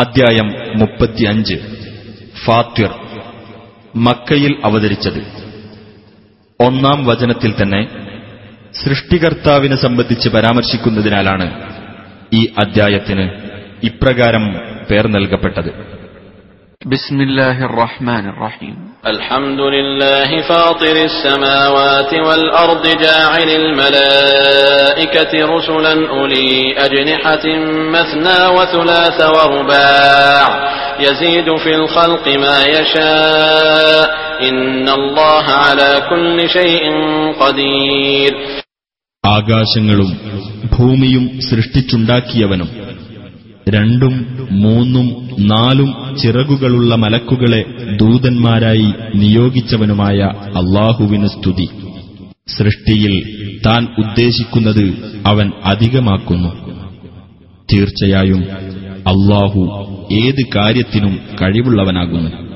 അദ്ധ്യായം മുപ്പത്തിയഞ്ച്. ഫാത്വിർ മക്കയിൽ അവതരിച്ചത്. ഒന്നാം വചനത്തിൽ തന്നെ സൃഷ്ടികർത്താവിനെ സംബന്ധിച്ച് പരാമർശിക്കുന്നതിനാലാണ് ഈ അദ്ധ്യായത്തിന് ഇപ്രകാരം പേർ നൽകപ്പെട്ടത്. بسم الله الرحمن الرحيم الحمد لله فاطر السماوات والأرض جاعل الملائكة رسلا أولي أجنحة مثنى وثلاث ورباع يزيد في الخلق ما يشاء إن الله على كل شيء قدير ആകാശങ്ങളും ഭൂമിയും സൃഷ്ടിച്ചുണ്ടാക്കിയവനും രണ്ടും മൂന്നും നാലും ചിറകുകളുള്ള മലക്കുകളെ ദൂതന്മാരായി നിയോഗിച്ചവനുമായ അള്ളാഹുവിന് സ്തുതി. സൃഷ്ടിയിൽ താൻ ഉദ്ദേശിക്കുന്നത് അവൻ അധികമാക്കുന്നു. തീർച്ചയായും അള്ളാഹു ഏത് കാര്യത്തിനും കഴിവുള്ളവനാകുന്നു.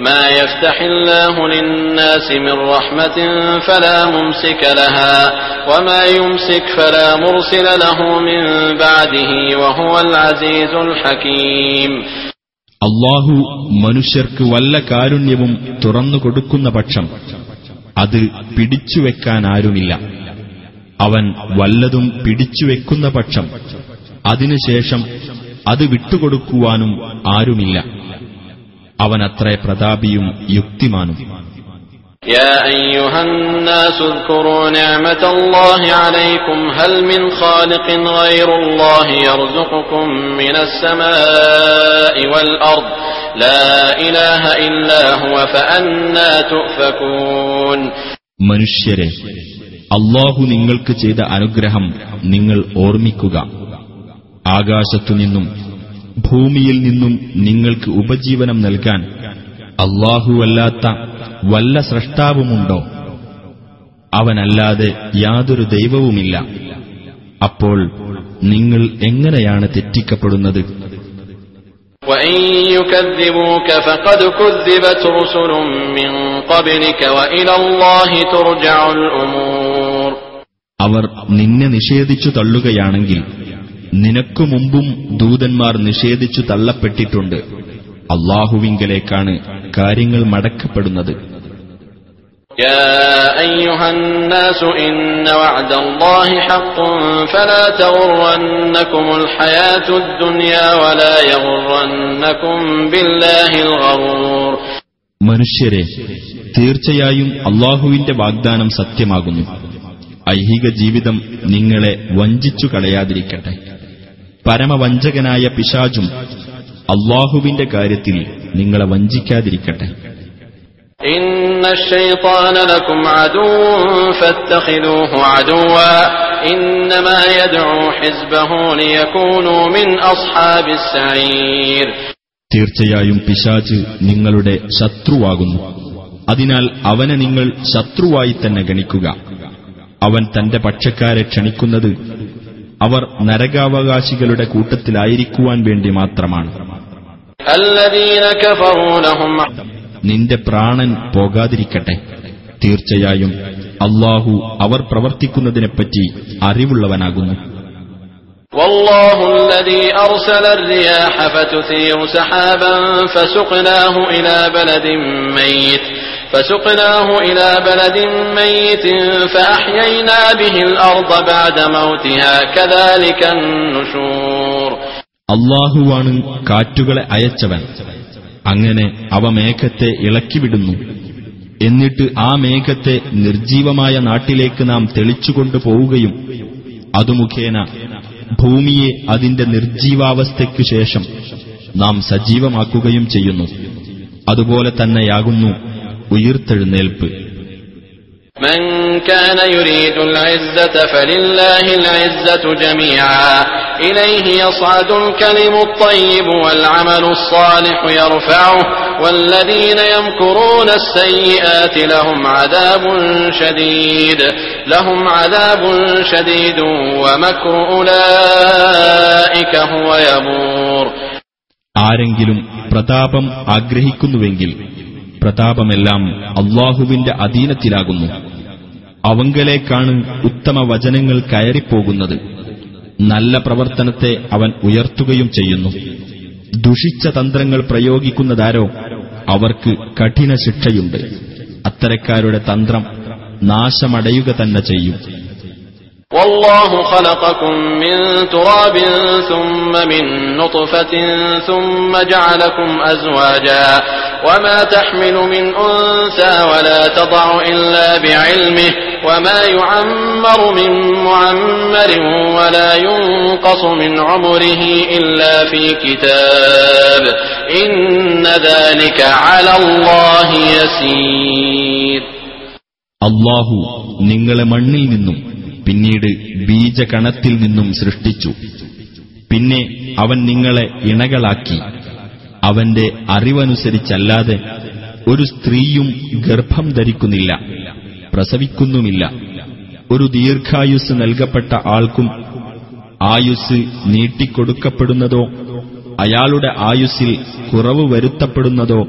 ما يفتح الله للناس من رحمة فلا ممسك لها وما يمسك فلا مرسل له من بعده وهو العزيز الحكيم അള്ളാഹു മനുഷ്യർക്ക് വല്ല കാരുണ്യവും തുറന്നുകൊടുക്കുന്ന പക്ഷം അത് പിടിച്ചുവെക്കാൻ ആരുമില്ല അവൻ വല്ലതും പിടിച്ചുവെക്കുന്ന പക്ഷം അതിനുശേഷം അത് വിട്ടുകൊടുക്കുവാനും ആരുമില്ല അവനത്രേ പ്രതാപിയും യുക്തിമാനും يا أيها الناس اذكروا نعمة الله عليكم هل من خالق غير الله يرزقكم من السماء والأرض لا إله إلا هو فأنا تؤفكون മനുഷ്യരെ അള്ളാഹു നിങ്ങൾക്ക് ചെയ്ത അനുഗ്രഹം നിങ്ങൾ ഓർമ്മിക്കുക ആകാശത്തുനിന്നും ഭൂമിയിൽ നിന്നും നിങ്ങൾക്ക് ഉപജീവനം നൽകാൻ അള്ളാഹുവല്ലാത്ത വല്ല സ്രഷ്ടാവുമുണ്ടോ? അവനല്ലാതെ യാതൊരു ദൈവവുമില്ല. അപ്പോൾ നിങ്ങൾ എങ്ങനെയാണ് തെറ്റിക്കപ്പെടുന്നത്? അവർ നിന്നെ നിഷേധിച്ചു തള്ളുകയാണെങ്കിൽ നിനക്കു മുമ്പും ദൂതന്മാർ നിഷേധിച്ചു തള്ളപ്പെട്ടിട്ടുണ്ട് അള്ളാഹുവിങ്കലേക്കാണ് കാര്യങ്ങൾ മടക്കപ്പെടുന്നത് يا أيها الناس إن وعد الله حق فلا تغرنكم الحياة الدنيا ولا يغرنكم بالله الغرور മനുഷ്യരെ തീർച്ചയായും അള്ളാഹുവിന്റെ വാഗ്ദാനം സത്യമാകുന്നു ഐഹിക ജീവിതം നിങ്ങളെ വഞ്ചിച്ചു കളയാതിരിക്കട്ടെ പരമവഞ്ചകനായ പിശാചും അള്ളാഹുവിന്റെ കാര്യത്തിൽ നിങ്ങളെ വഞ്ചിക്കാതിരിക്കട്ടെ. തീർച്ചയായും പിശാച് നിങ്ങളുടെ ശത്രുവാകുന്നു. അതിനാൽ അവനെ നിങ്ങൾ ശത്രുവായി തന്നെ ഗണിക്കുക. അവൻ തന്റെ പക്ഷക്കാരെ ക്ഷണിക്കുന്നത് അവർ നരകാവകാശികളുടെ കൂട്ടത്തിലായിരിക്കുവാൻ വേണ്ടി മാത്രമാണ് الذين كفروا لهم നിന്റെ പ്രാണൻ പോകാതിരിക്കട്ടെ തീർച്ചയായും അള്ളാഹു അവർ പ്രവർത്തിക്കുന്നതിനെപ്പറ്റി അറിവുള്ളവനാകുന്നു والله الذي أرسل الرياح فتثير سحابا فسقناه إلى بلد ميت فسقناه إلى بلد ميت فأحيينا به الأرض بعد موتها كذلك النشور അള്ളാഹുവാണ് കാറ്റുകളെ അയച്ചവൻ അങ്ങനെ അവ മേഘത്തെ ഇളക്കിവിടുന്നു എന്നിട്ട് ആ മേഘത്തെ നിർജീവമായ നാട്ടിലേക്ക് നാം തെളിച്ചുകൊണ്ടു പോവുകയും അതു മുഖേന ഭൂമിയെ അതിന്റെ നിർജീവാവസ്ഥയ്ക്കു ശേഷം നാം സജീവമാക്കുകയും ചെയ്യുന്നു അതുപോലെ തന്നെയാകുന്നു ഉയിർത്തെഴുന്നേൽപ്പ് من كان يريد العزة فلله العزة جميعا إليه يصعد الكلم الطيب والعمل الصالح يرفعه والذين يمكرون السيئات لهم عذاب شديد لهم عذاب شديد ومكر أولئك هو يبور ആരെങ്കിലും പ്രതാപം ആഗ്രഹിക്കുന്നുവെങ്കിൽ പ്രതാപമെല്ലാം അള്ളാഹുവിന്റെ അധീനത്തിലാകുന്നു. അവങ്കലേക്കാണ് ഉത്തമ വചനങ്ങൾ കയറിപ്പോകുന്നത്. നല്ല പ്രവർത്തനത്തെ അവൻ ഉയർത്തുകയും ചെയ്യുന്നു. ദുഷിച്ച തന്ത്രങ്ങൾ പ്രയോഗിക്കുന്നതാരോ അവർക്ക് കഠിന ശിക്ഷയുണ്ട് അത്തരക്കാരുടെ തന്ത്രം നാശമടയുക തന്നെ ചെയ്യും. والله خلقكم من تراب ثم من نطفة ثم جعلكم أزواجا وما تحمل من أنثى ولا تضع إلا بعلمه وما يعمر من معمر ولا ينقص من عمره إلا في كتاب إن ذلك على الله يسير അള്ളാഹു നിങ്ങളെ മണ്ണിൽ നിന്നും പിന്നീട് ബീജകണത്തിൽ നിന്നും സൃഷ്ടിച്ചു. പിന്നെ അവൻ നിങ്ങളെ ഇണകളാക്കി. അവന്റെ അറിവനുസരിച്ചല്ലാതെ ഒരു സ്ത്രീയും ഗർഭം ധരിക്കുന്നില്ല പ്രസവിക്കുന്നുമില്ല. ഒരു ദീർഘായുസ് നൽകപ്പെട്ട ആൾക്കും ആയുസ് നീട്ടിക്കൊടുക്കപ്പെടുന്നതോ അയാളുടെ ആയുസ്സിൽ കുറവ് വരുത്തപ്പെടുന്നതോ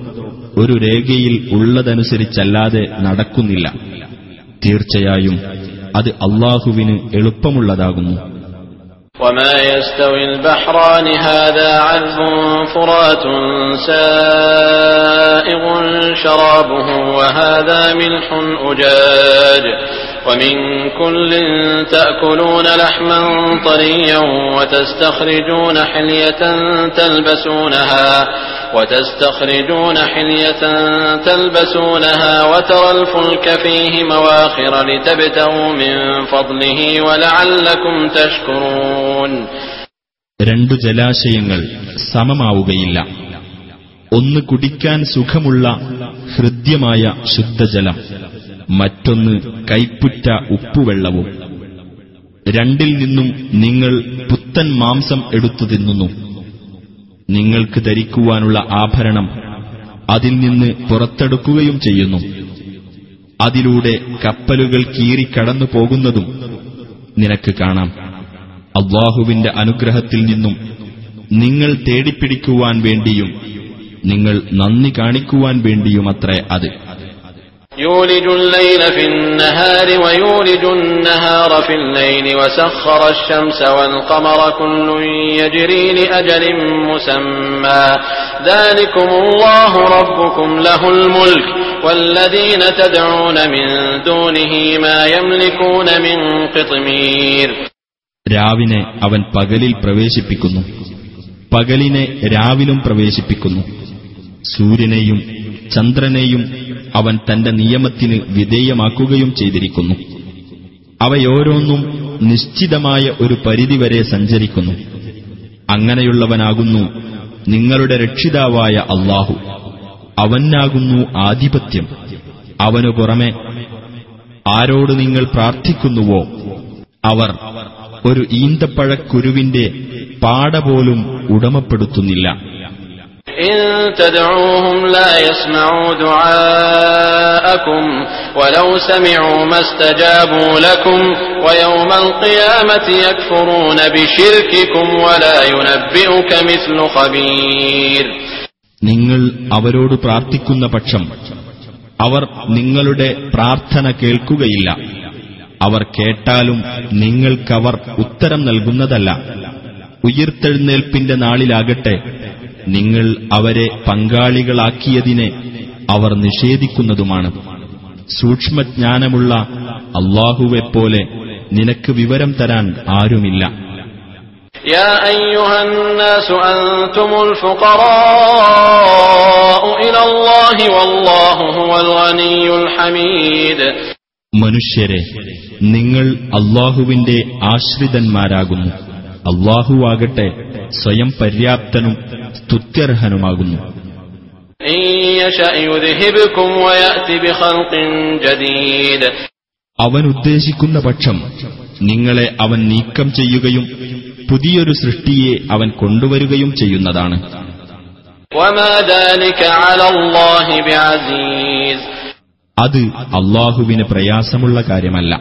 ഒരു രേഖയിൽ ഉള്ളതനുസരിച്ചല്ലാതെ നടക്കുന്നില്ല. തീർച്ചയായും അത് അള്ളാഹുവിന് എളുപ്പമുള്ളതാകുന്നു وما يستوي البحران هذا عذب فرات سائغ شرابه وهذا ملح أجاج ومن كل تأكلون لحما طريا وتستخرجون حلية تلبسونها وتستخرجون حلية تلبسونها وترى الفلك فيه مواخر لتبتغوا من فضله ولعلكم تشكرون രണ്ടു ജലാശയങ്ങൾ സമമാവുകയില്ല ഒന്ന് കുടിക്കാൻ സുഖമുള്ള ഹൃദ്യമായ ശുദ്ധജലം മറ്റൊന്ന് കൈപ്പുറ്റ ഉപ്പുവെള്ളവും. രണ്ടിൽ നിന്നും നിങ്ങൾ പുത്തൻ മാംസം എടുത്തു തിന്നുന്നു. നിങ്ങൾക്ക് ധരിക്കുവാനുള്ള ആഭരണം അതിൽ നിന്ന് പുറത്തെടുക്കുകയും ചെയ്യുന്നു. അതിലൂടെ കപ്പലുകൾ കീറിക്കടന്നു പോകുന്നതും നിനക്ക് കാണാം. അള്ളാഹുവിന്റെ അനുഗ്രഹത്തിൽ നിന്നും നിങ്ങൾ തേടിപ്പിടിക്കുവാൻ വേണ്ടിയും നിങ്ങൾ നന്ദി കാണിക്കുവാൻ വേണ്ടിയുമത്രേ അത്. يولج الليل في النهار ويولج النهار في الليل وسخر الشمس والقمر كل يجري لأجل مسمى ذلكم الله ربكم له الملك والذين تدعون من دونه ما يملكون من قطمير രാവിനെ അവൻ പകലിൽ പ്രവേശിപ്പിക്കുന്നു പകലിനെ രാവിലും പ്രവേശിപ്പിക്കുന്നു സൂര്യനെയും ചന്ദ്രനെയും അവൻ തന്റെ നിയമത്തിന് വിധേയമാക്കുകയും ചെയ്തിരിക്കുന്നു. അവയോരോന്നും നിശ്ചിതമായ ഒരു പരിധിവരെ സഞ്ചരിക്കുന്നു. അങ്ങനെയുള്ളവനാകുന്നു നിങ്ങളുടെ രക്ഷിതാവായ അള്ളാഹു അവനാകുന്നു ആധിപത്യം. അവനു പുറമെ ആരോട് നിങ്ങൾ പ്രാർത്ഥിക്കുന്നുവോ? അവർ ഒരു ഈന്തപ്പഴക്കുരുവിന്റെ പാട പോലും ഉടമപ്പെടുത്തുന്നില്ല. إن تدعوهم لا يسمعوا دعاءكم ولو سمعوا ما استجابوا لكم ويوم القيامة يكفرون بشرككم ولا ينبئك مثل خبير നിങ്ങൾ അവരോട് പ്രാർത്ഥിക്കുന്ന പക്ഷം അവർ നിങ്ങളുടെ പ്രാർത്ഥന കേൾക്കുകയില്ല അവർ കേട്ടാലും നിങ്ങൾക്കവർ ഉത്തരം നൽകുന്നതല്ല ഉയിർത്തെഴുന്നേൽപ്പിന്റെ നാളിലാകട്ടെ നിങ്ങൾ അവരെ പങ്കാളികളാക്കിയതിനെ അവർ നിഷേധിക്കുന്നതുമാണ് സൂക്ഷ്മജ്ഞാനമുള്ള അള്ളാഹുവെപ്പോലെ നിനക്ക് വിവരം തരാൻ ആരുമില്ല يا أيها الناس أنتم الفقراء إلى الله والله هو الغني الحميد മനുഷ്യരെ നിങ്ങൾ അള്ളാഹുവിന്റെ ആശ്രിതന്മാരാകുന്നു അള്ളാഹുവാകട്ടെ സ്വയം പര്യാപ്തനും സ്തുത്യർഹനുമാകുന്നു. അവൻ ഉദ്ദേശിക്കുന്ന പക്ഷം നിങ്ങളെ അവൻ നീക്കം ചെയ്യുകയും പുതിയൊരു സൃഷ്ടിയെ അവൻ കൊണ്ടുവരികയും ചെയ്യുന്നതാണ്. അത് അള്ളാഹുവിന് പ്രയാസമുള്ള കാര്യമല്ല.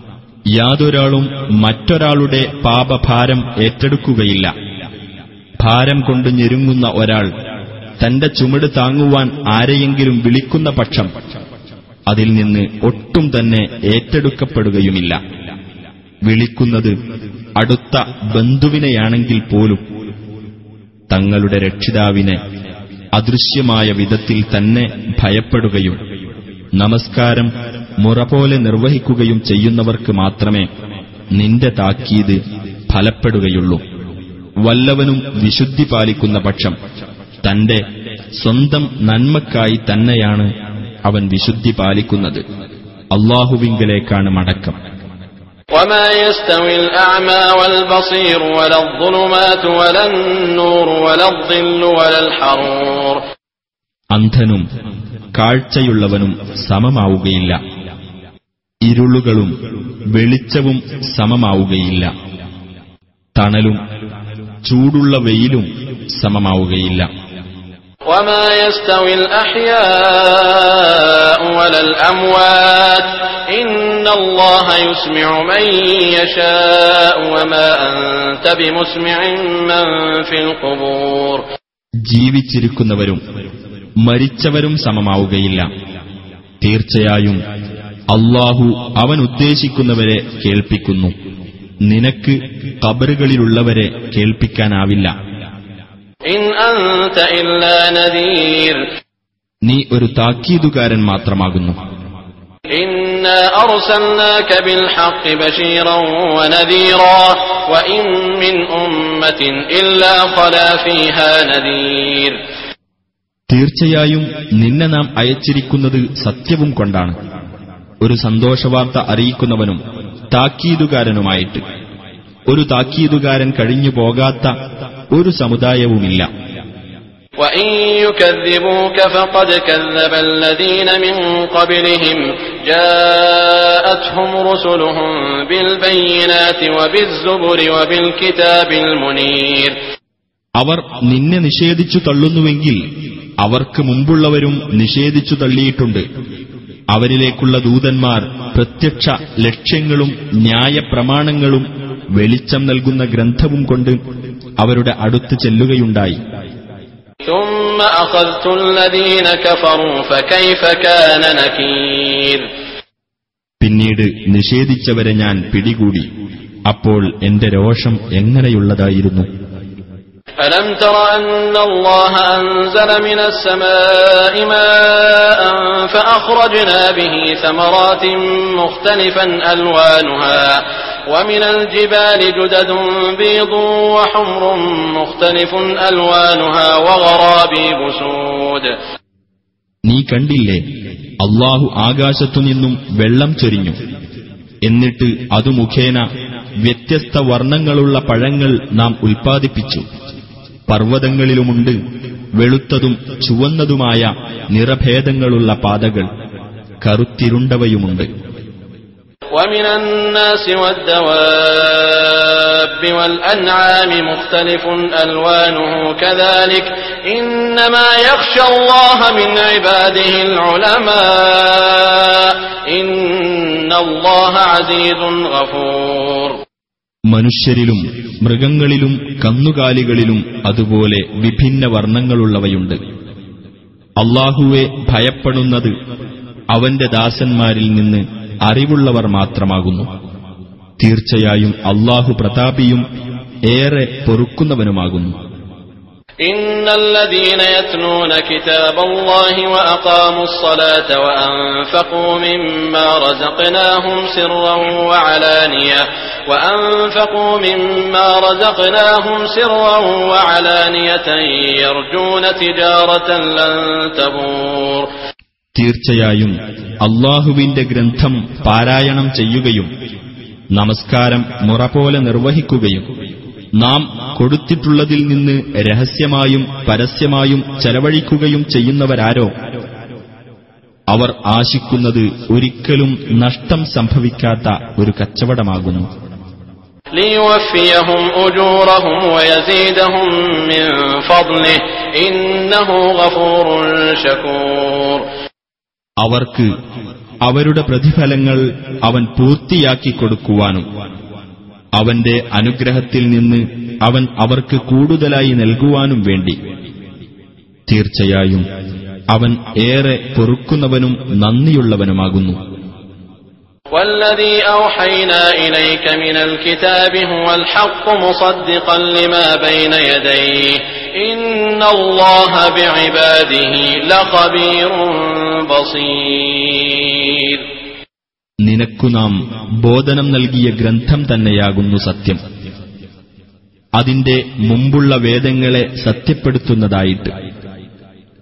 യാതൊരാളും മറ്റൊരാളുടെ പാപഭാരം ഏറ്റെടുക്കുകയില്ല. ഭാരം കൊണ്ട് ഞെരുങ്ങുന്ന ഒരാൾ തന്റെ ചുമട് താങ്ങുവാൻ ആരെയെങ്കിലും വിളിക്കുന്ന പക്ഷം അതിൽ നിന്ന് ഒട്ടും തന്നെ ഏറ്റെടുക്കപ്പെടുകയുമില്ല. വിളിക്കുന്നത് അടുത്ത ബന്ധുവിനെയാണെങ്കിൽ പോലും തങ്ങളുടെ രക്ഷിതാവിനെ അദൃശ്യമായ വിധത്തിൽ തന്നെ ഭയപ്പെടുകയും നമസ്കാരം മുറ പോലെ നിർവഹിക്കുകയും ചെയ്യുന്നവർക്ക് മാത്രമേ നിന്റെ താക്കീത് ഫലപ്പെടുകയുള്ളൂ വല്ലവനും വിശുദ്ധി പാലിക്കുന്ന പക്ഷം തന്റെ സ്വന്തം നന്മക്കായി തന്നെയാണ് അവൻ വിശുദ്ധി പാലിക്കുന്നത് അള്ളാഹുവിങ്കലേക്കാണ് മടക്കം وما يستوي الأعمى والبصير ولا الظلمات ولا النور ولا الظل ولا الحرور അന്ധനും കാഴ്ചയുള്ളവനും സമമാവുകയില്ല ഇരുളുകളും വെളിച്ചവും സമമാവുകയില്ല തണലും ചൂടുള്ള വെയിലും സമമാവുകയില്ല وما يستوي الأحياء ولا الأموات إن الله يسمع من يشاء وما أنت بمسمع من في القبور ജീവിച്ചിരിക്കുന്നവരും മരിച്ചവരും സമമാവുകയില്ല തീർച്ചയായും അള്ളാഹു അവനുദ്ദേശിക്കുന്നവരെ കേൾപ്പിക്കുന്നു. നിനക്ക് കബറുകളിലുള്ളവരെ കേൾപ്പിക്കാനാവില്ല. നീ ഒരു താക്കീതുകാരൻ മാത്രമാകുന്നു. തീർച്ചയായും നിന്നെ നാം അയച്ചിരിക്കുന്നത് സത്യവും കൊണ്ടാണ്. ഒരു സന്തോഷവാർത്ത അറിയിക്കുന്നവനും താക്കീതുകാരനുമായിട്ട്. ഒരു താക്കീതുകാരൻ കഴിഞ്ഞു പോകാത്ത ഒരു സമുദായവുമില്ല. അവർ നിന്നെ നിഷേധിച്ചു തള്ളുന്നുവെങ്കിൽ അവർക്ക് മുമ്പുള്ളവരും നിഷേധിച്ചു തള്ളിയിട്ടുണ്ട്. അവരിലേക്കുള്ള ദൂതന്മാർ പ്രത്യക്ഷ ലക്ഷ്യങ്ങളും ന്യായപ്രമാണങ്ങളും വെളിച്ചം നൽകുന്ന ഗ്രന്ഥവും കൊണ്ട് അവരുടെ അടുത്ത് ചെല്ലുകയുണ്ടായി. പിന്നീട് നിഷേധിച്ചവരെ ഞാൻ പിടികൂടി. അപ്പോൾ എന്റെ രോഷം എങ്ങനെയുള്ളതായിരുന്നു? ألم تر أن الله أنزل من السماء ماء فأخرجنا به ثمرات مختلفا ألوانها ومن الجبال جدد بيض وحمر مختلف ألوانها وغرابيب سود നീ കണ്ടില്ലേ അള്ളാഹു ആകാശത്തുനിന്നും വെള്ളം ചൊരിഞ്ഞു എന്നിട്ട് അതു മുഖേന വ്യത്യസ്ത വർണ്ണങ്ങളുള്ള പഴങ്ങൾ നാം ഉൽപ്പാദിപ്പിച്ചു പർവ്വതങ്ങളിലുമുണ്ട് വെളുത്തതും ചുവന്നതുമായ നിറഭേദങ്ങളുള്ള പാതകൾ കറുത്തിരുണ്ടവയുമുണ്ട് ومن الناس والدواب والأنعام مختلف ألوانه كذلك إنما يخشى الله من عباده العلماء إن الله عزيز غفور മനുഷ്യരിലും മൃഗങ്ങളിലും കന്നുകാലികളിലും അതുപോലെ വിഭിന്ന വർണങ്ങളുള്ളവയുണ്ട്. അള്ളാഹുവെ ഭയപ്പെടുന്നത് അവന്റെ ദാസന്മാരിൽ നിന്ന് അറിവുള്ളവർ മാത്രമാകുന്നു. തീർച്ചയായും അള്ളാഹു പ്രതാപിയും ഏറെ പൊറുക്കുന്നവനുമാകുന്നു. إن الذين يتلون كتاب الله وأقاموا الصلاة وأنفقوا مما رزقناهم سرا وعلانية وأنفقوا مما رزقناهم سرا وعلانية يرجون تجارة لن تبور തീർച്ചയായും അള്ളാഹുവിന്റെ ഗ്രന്ഥം പാരായണം ചെയ്യുകയും നമസ്കാരം മുറ പോലെ നിർവഹിക്കുകയും നാം കൊടുത്തിട്ടുള്ളതിൽ നിന്ന് രഹസ്യമായും പരസ്യമായും ചെലവഴിക്കുകയും ചെയ്യുന്നവരാരോ? അവർ ആശിക്കുന്നത് ഒരിക്കലും നഷ്ടം സംഭവിക്കാത്ത ഒരു കച്ചവടമാകുന്നു. അവർക്ക് അവരുടെ പ്രതിഫലങ്ങൾ അവൻ പൂർത്തിയാക്കി കൊടുക്കുവാനും അവന്റെ അനുഗ്രഹത്തിൽ നിന്ന് അവൻ അവർക്ക് കൂടുതലായി നൽകുവാനും വേണ്ടി തീർച്ചയായും അവൻ ഏറെ പൊറുക്കുന്നവനും നന്ദിയുള്ളവനുമാകുന്നു والذي أوحينا إليك من الكتاب هو الحق مصدقا لما بين يديه إن الله بعباده لخبير بصير നിനക്കു നാം ബോധനം നൽകിയ ഗ്രന്ഥം തന്നെയാകുന്നു സത്യം. അതിന്റെ മുമ്പുള്ള വേദങ്ങളെ സത്യപ്പെടുത്തുന്നതായിട്ട്.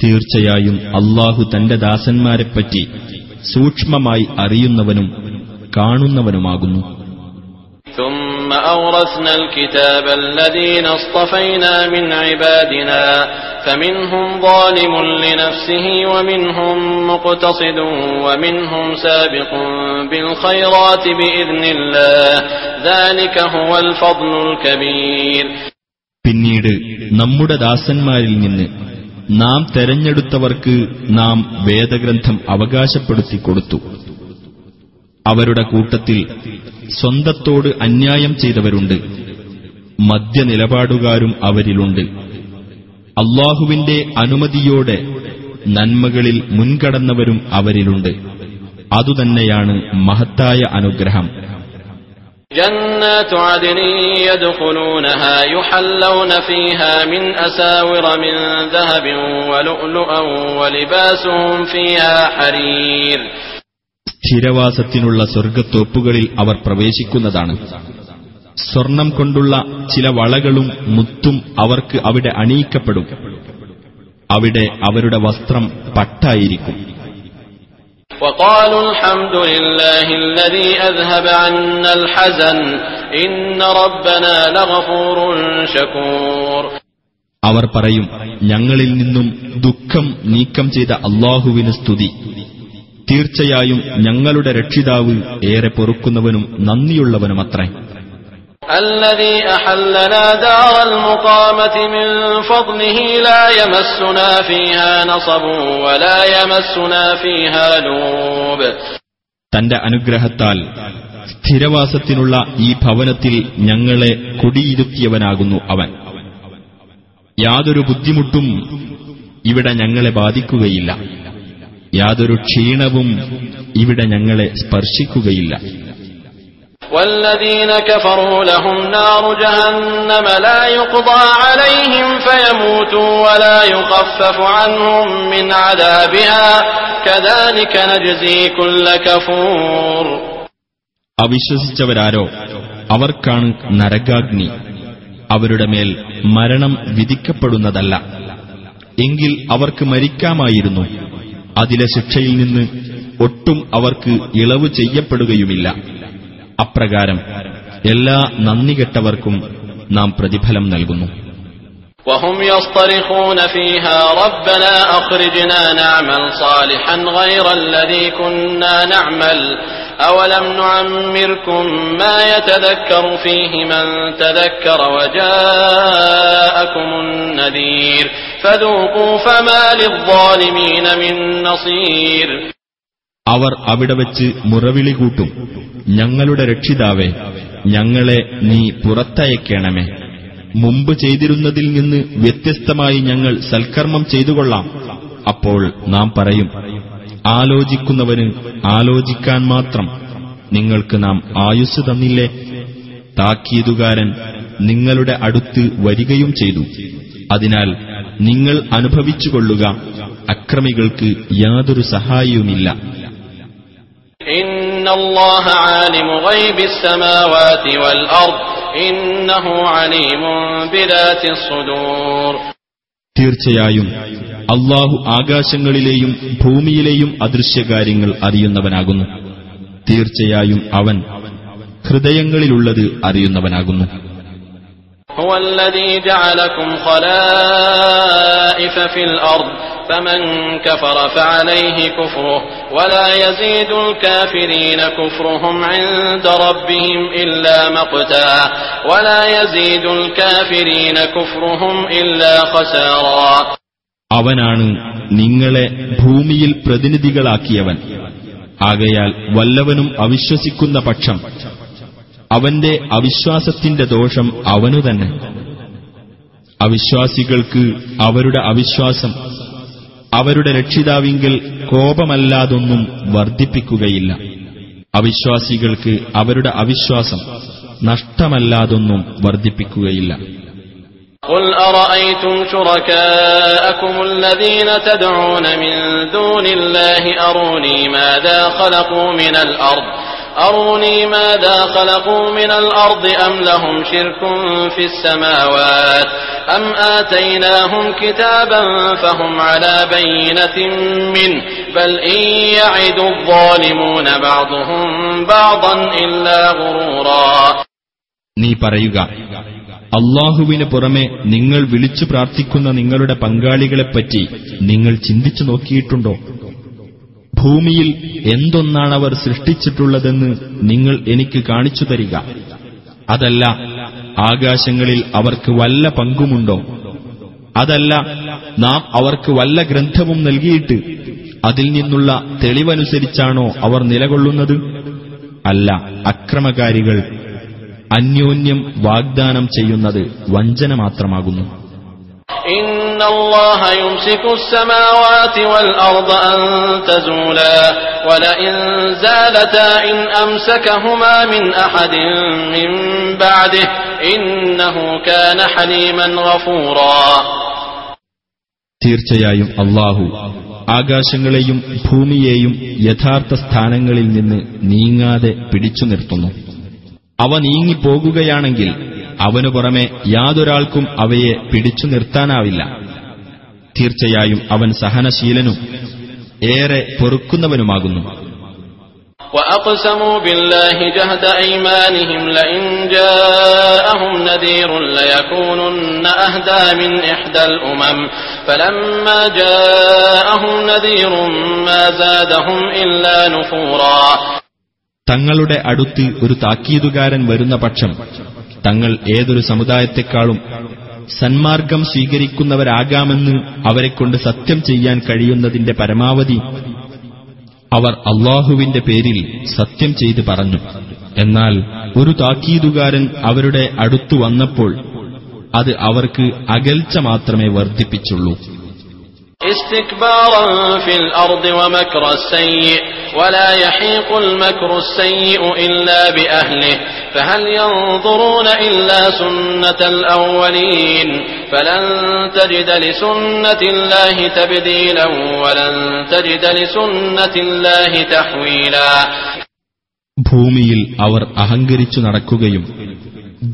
തീർച്ചയായും അള്ളാഹു തന്റെ ദാസന്മാരെപ്പറ്റി സൂക്ഷ്മമായി അറിയുന്നവനും കാണുന്നവനുമാകുന്നു. ثم أورثنا الكتاب الذين اصطفينا من عبادنا فمنهم ظالم لنفسه ومنهم مقتصد ومنهم سابق بالخيرات بإذن الله ذلك هو الفضل الكبير പിന്നീട് നമ്മുടെ ദാസന്മാരിൽ നിന്ന് നാം തെരഞ്ഞെടുത്തവർക്ക് നാം വേദഗ്രന്ഥം അവകാശപ്പെടുത്തി കൊടുത്തു അവരുടെ കൂട്ടത്തിൽ സ്വന്തത്തോട് അന്യായം ചെയ്തവരുണ്ട് മദ്യനിലപാടുകാരും അവരിലുണ്ട് അള്ളാഹുവിന്റെ അനുമതിയോടെ നന്മകളിൽ മുൻകടന്നവരും അവരിലുണ്ട് അതുതന്നെയാണ് മഹത്തായ അനുഗ്രഹം جنات عدن يدخلونها يحلون فيها من أساور من ذهب ولؤلؤا ولباسهم فيها حرير സ്ഥിരവാസത്തിനുള്ള സ്വർഗത്തോപ്പുകളിൽ അവർ പ്രവേശിക്കുന്നതാണ് സ്വർണം കൊണ്ടുള്ള ചില വളകളും മുത്തും അവർക്ക് അവിടെ അണിയിക്കപ്പെടും അവിടെ അവരുടെ വസ്ത്രം പട്ടായിരിക്കും وقالوا الحمد لله الذي أذهب عنا الحزن إن ربنا لغفور شكور അവർ പറയും ഞങ്ങളിൽ നിന്നും ദുഃഖം നീക്കം ചെയ്ത അള്ളാഹുവിന് സ്തുതി തീർച്ചയായും ഞങ്ങളുടെ രക്ഷിതാവ് ഏറെ പൊറുക്കുന്നവനും നന്ദിയുള്ളവനുമത്രേ الذي أحلنا دار المقامة من فضله لا يمسنا فيها نصب ولا يمسنا فيها لوب തന്റെ അനുഗ്രഹത്താൽ സ്ഥിരവാസത്തിനുള്ള ഈ ഭവനത്തിൽ ഞങ്ങളെ കുടിയിരുത്തിയവനാകുന്നു അവൻ യാതൊരു ബുദ്ധിമുട്ടും ഇവിടെ ഞങ്ങളെ ബാധിക്കുകയില്ല യാതൊരു ക്ഷീണവും ഇവിടെ ഞങ്ങളെ സ്പർശിക്കുകയില്ല والذين كفروا لهم نار جهنم لا يقضى عليهم فيموتوا ولا يخفف عنهم من عذابها كذلك نجزي كل كفور അവിശ്വസിച്ചവരാരോ അവർക്കാണ് നരകാഗ്നി അവരുടെ മേൽ മരണം വിധിക്കപ്പെടുന്നതല്ല എങ്കിൽ അവർക്ക് മരിക്കാമായിരുന്നു അതിലെ ശിക്ഷയിൽ നിന്ന് ഒട്ടും അവർക്ക് ഇളവ് ചെയ്യപ്പെടുകയുമില്ല അപ്രകാരം എല്ലാ നന്ദികെട്ടവർക്കും നാം പ്രതിഫലം നൽകുന്നു وهم يصطرخون فيها ربنا أخرجنا نعمل صالحا غير الذي كنا نعمل أولم نعمركم ما يتذكر فيه من تذكر وجاءكم النذير فذوقوا فما للظالمين من نصير അവർ അവിടെ വച്ച് മുറവിളി കൂട്ടും ഞങ്ങളുടെ രക്ഷിതാവേ ഞങ്ങളെ നീ പുറത്തയക്കണമേ മുമ്പ് ചെയ്തിരുന്നതിൽ നിന്ന് വ്യത്യസ്തമായി ഞങ്ങൾ സൽക്കർമ്മം ചെയ്തുകൊള്ളാം അപ്പോൾ നാം പറയും ആലോചിക്കുന്നവന് ആലോചിക്കാൻ മാത്രം നിങ്ങൾക്ക് നാം ആയുസ് തന്നില്ലേ? താക്കീതുകാരൻ നിങ്ങളുടെ അടുത്ത് വരികയും ചെയ്തു. അതിനാൽ നിങ്ങൾ അനുഭവിച്ചുകൊള്ളുക അക്രമികൾക്ക് യാതൊരു സഹായവുമില്ല തീർച്ചയായും അള്ളാഹു ആകാശങ്ങളിലെയും ഭൂമിയിലെയും അദൃശ്യകാര്യങ്ങൾ അറിയുന്നവനാകുന്നു. തീർച്ചയായും അവൻ ഹൃദയങ്ങളിലുള്ളത് അറിയുന്നവനാകുന്നു. هو الذي جعلكم خلائف في الأرض فمن كفر فعليه كفره ولا يزيد الكافرين كفرهم عند ربهم إلا مقتا ولا يزيد الكافرين كفرهم إلا خسارا അവനാണ് നിങ്ങളെ ഭൂമിയിൽ പ്രതിനിധികളാക്കിയവൻ ആകയാൽ വല്ലവനും അവിശ്വസിക്കുന്ന പക്ഷം അവന്റെ അവിശ്വാസത്തിന്റെ ദോഷം അവനു തന്നെ അവിശ്വാസികൾക്ക് അവരുടെ അവിശ്വാസം അവരുടെ രക്ഷിതാവിങ്കൽ കോപമല്ലാതൊന്നും വർദ്ധിപ്പിക്കുകയില്ല അവിശ്വാസികൾക്ക് അവരുടെ അവിശ്വാസം നഷ്ടമല്ലാതൊന്നും വർദ്ധിപ്പിക്കുകയില്ല قل أرأيتم شركاءكم الذين تدعون من دون الله أروني ماذا خلقوا من الأرض أروني ماذا خلقوا من الأرض أم لهم شرك في السماوات أم آتيناهم كتابا فهم على بينة منه بل إن يعد الظالمون بعضهم بعضا إلا غرورا നീ പറയുക അള്ളാഹുവിന് പുറമെ നിങ്ങൾ വിളിച്ചു പ്രാർത്ഥിക്കുന്ന നിങ്ങളുടെ പങ്കാളികളെപ്പറ്റി നിങ്ങൾ ചിന്തിച്ചു നോക്കിയിട്ടുണ്ടോ ഭൂമിയിൽ എന്തൊന്നാണ് എന്തൊന്നാണവർ സൃഷ്ടിച്ചിട്ടുള്ളതെന്ന് നിങ്ങൾ എനിക്ക് കാണിച്ചു തരിക. അതല്ല ആകാശങ്ങളിൽ അവർക്ക് വല്ല പങ്കുമുണ്ടോ? അതല്ല നാം അവർക്ക് വല്ല ഗ്രന്ഥവും നൽകിയിട്ട് അതിൽ നിന്നുള്ള തെളിവനുസരിച്ചാണോ അവർ നിലകൊള്ളുന്നത്? അല്ല അക്രമകാരികൾ അന്യോന്യം വാഗ്ദാനം ചെയ്യുന്നത് വഞ്ചന മാത്രമാകുന്നു. إن الله يمسك السماوات والأرض أن تزولا ولئن زالتا إن أمسكهما من أحد من بعده إنه كان حليما غفورا തീർച്ചയായും അള്ളാഹു ആകാശങ്ങളെയും ഭൂമിയെയും യഥാർത്ഥ സ്ഥാനങ്ങളിൽ നിന്ന് നീങ്ങാതെ പിടിച്ചു നിർത്തുന്നു അവ നീങ്ങിപ്പോകുകയാണെങ്കിൽ അവനു പുറമെ യാതൊരാൾക്കും അവയെ പിടിച്ചു നിർത്താനാവില്ല തീർച്ചയായും അവൻ സഹനശീലനും ഏറെ പൊറുക്കുന്നവനുമാകുന്നു وأقسموا بالله جهد أيمانهم لئن جاءهم نذير ليكونن أهدى من إحدى الأمم فلما جاءهم نذير ما زادهم إلا نفورا തങ്ങളുടെ അടുത്ത് ഒരു താക്കീതുകാരൻ വരുന്ന പക്ഷം തങ്ങൾ ഏതൊരു സമുദായത്തെക്കാളും സന്മാർഗം സ്വീകരിക്കുന്നവരാകാമെന്ന് അവരെക്കൊണ്ട് സത്യം ചെയ്യാൻ കഴിയുന്നതിന്റെ പരമാവധി അവർ അള്ളാഹുവിന്റെ പേരിൽ സത്യം ചെയ്ത് പറഞ്ഞു. എന്നാൽ ഒരു താക്കീതുകാരൻ അവരുടെ അടുത്തു വന്നപ്പോൾ അത് അവർക്ക് അകൽച്ച മാത്രമേ വർദ്ധിപ്പിച്ചുള്ളൂ. استكبارا في الأرض ومكر السيء ولا يحيق المكر السيء إلا بأهله فهل ينظرون إلا سنة الأولين فلن تجد لسنة الله تبديلا ولن تجد لسنة الله تحويلا ഭൂമിയിൽ അവർ അഹങ്കരിച്ചു നടക്കുകയും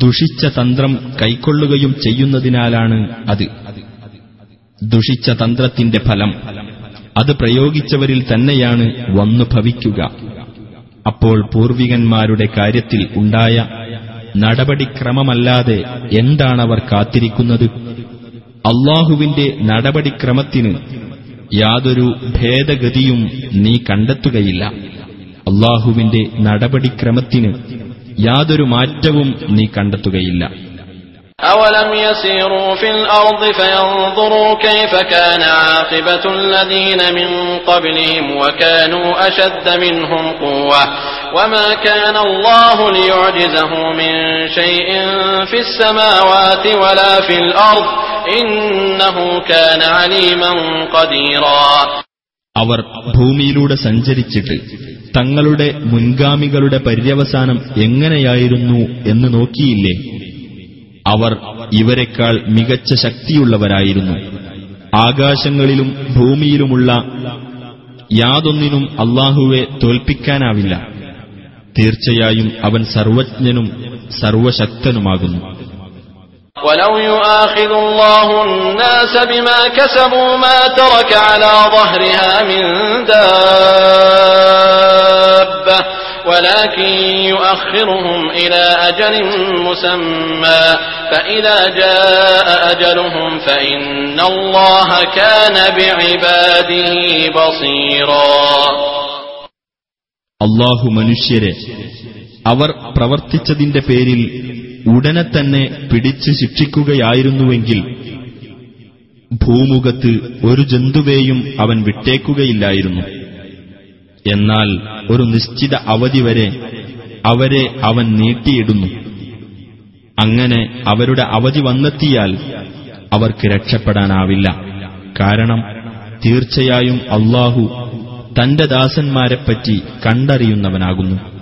ദുഷിച്ച തന്ത്രം കൈക്കൊള്ളുകയും ചെയ്യുന്നതിനാലാണ് അത് ദുഷിച്ച തന്ത്രത്തിന്റെ ഫലം. അത് പ്രയോഗിച്ചവരിൽ തന്നെയാണ് വന്നു ഭവിക്കുക. അപ്പോൾ പൂർവികന്മാരുടെ കാര്യത്തിൽ ഉണ്ടായ നടപടിക്രമമല്ലാതെ എന്താണവർ കാത്തിരിക്കുന്നത്? അള്ളാഹുവിന്റെ നടപടിക്രമത്തിന് യാതൊരു ഭേദഗതിയും നീ കണ്ടെത്തുകയില്ല. അള്ളാഹുവിന്റെ നടപടിക്രമത്തിന് യാതൊരു മാറ്റവും നീ കണ്ടെത്തുകയില്ല. أولم يسيروا في الأرض فينظروا كيف كان عاقبة الذين من قبلهم وكانوا أشد منهم قوة وما كان الله ليعجزه من شيء في السماوات ولا في الأرض إنه كان عليما قديرا അവർ ഭൂമിയിലൂടെ സഞ്ചരിച്ചിട്ട് തങ്ങളുടെ മുൻഗാമികളുടെ പര്യവസാനം എങ്ങനെയായിരുന്നു എന്ന് നോക്കിയില്ലേ അവർ ഇവരെക്കാൾ മികച്ച ശക്തിയുള്ളവരായിരുന്നു ആകാശങ്ങളിലും ഭൂമിയിലുമുള്ള യാതൊന്നിനും അള്ളാഹുവെ തോൽപ്പിക്കാനാവില്ല തീർച്ചയായും അവൻ സർവജ്ഞനും സർവശക്തനുമാകുന്നു ولو يؤاخذ الله الناس بما كسبوا ما ترك على ظهرها من دابة ولكن يؤخرهم إلى أجل مسمى فإذا جاء أجلهم فإن الله كان بعباده بصيرا അള്ളാഹു മനുഷ്യരെ അവർ പ്രവർത്തിച്ചതിന്റെ പേരിൽ ഉടനെ തന്നെ പിടിച്ച് ശിക്ഷിക്കുകയായിരുന്നുവെങ്കിൽ ഭൂമുഖത്ത് ഒരു ജന്തുവേയും അവൻ വിട്ടേക്കുകയില്ലായിരുന്നു എന്നാൽ ഒരു നിശ്ചിത അവധി വരെ അവരെ അവൻ നീട്ടിയിടുന്നു അങ്ങനെ അവരുടെ അവധി വന്നെത്തിയാൽ അവർക്ക് രക്ഷപ്പെടാനാവില്ല. കാരണം തീർച്ചയായും അള്ളാഹു തന്റെ ദാസന്മാരെപ്പറ്റി കണ്ടറിയുന്നവനാകുന്നു.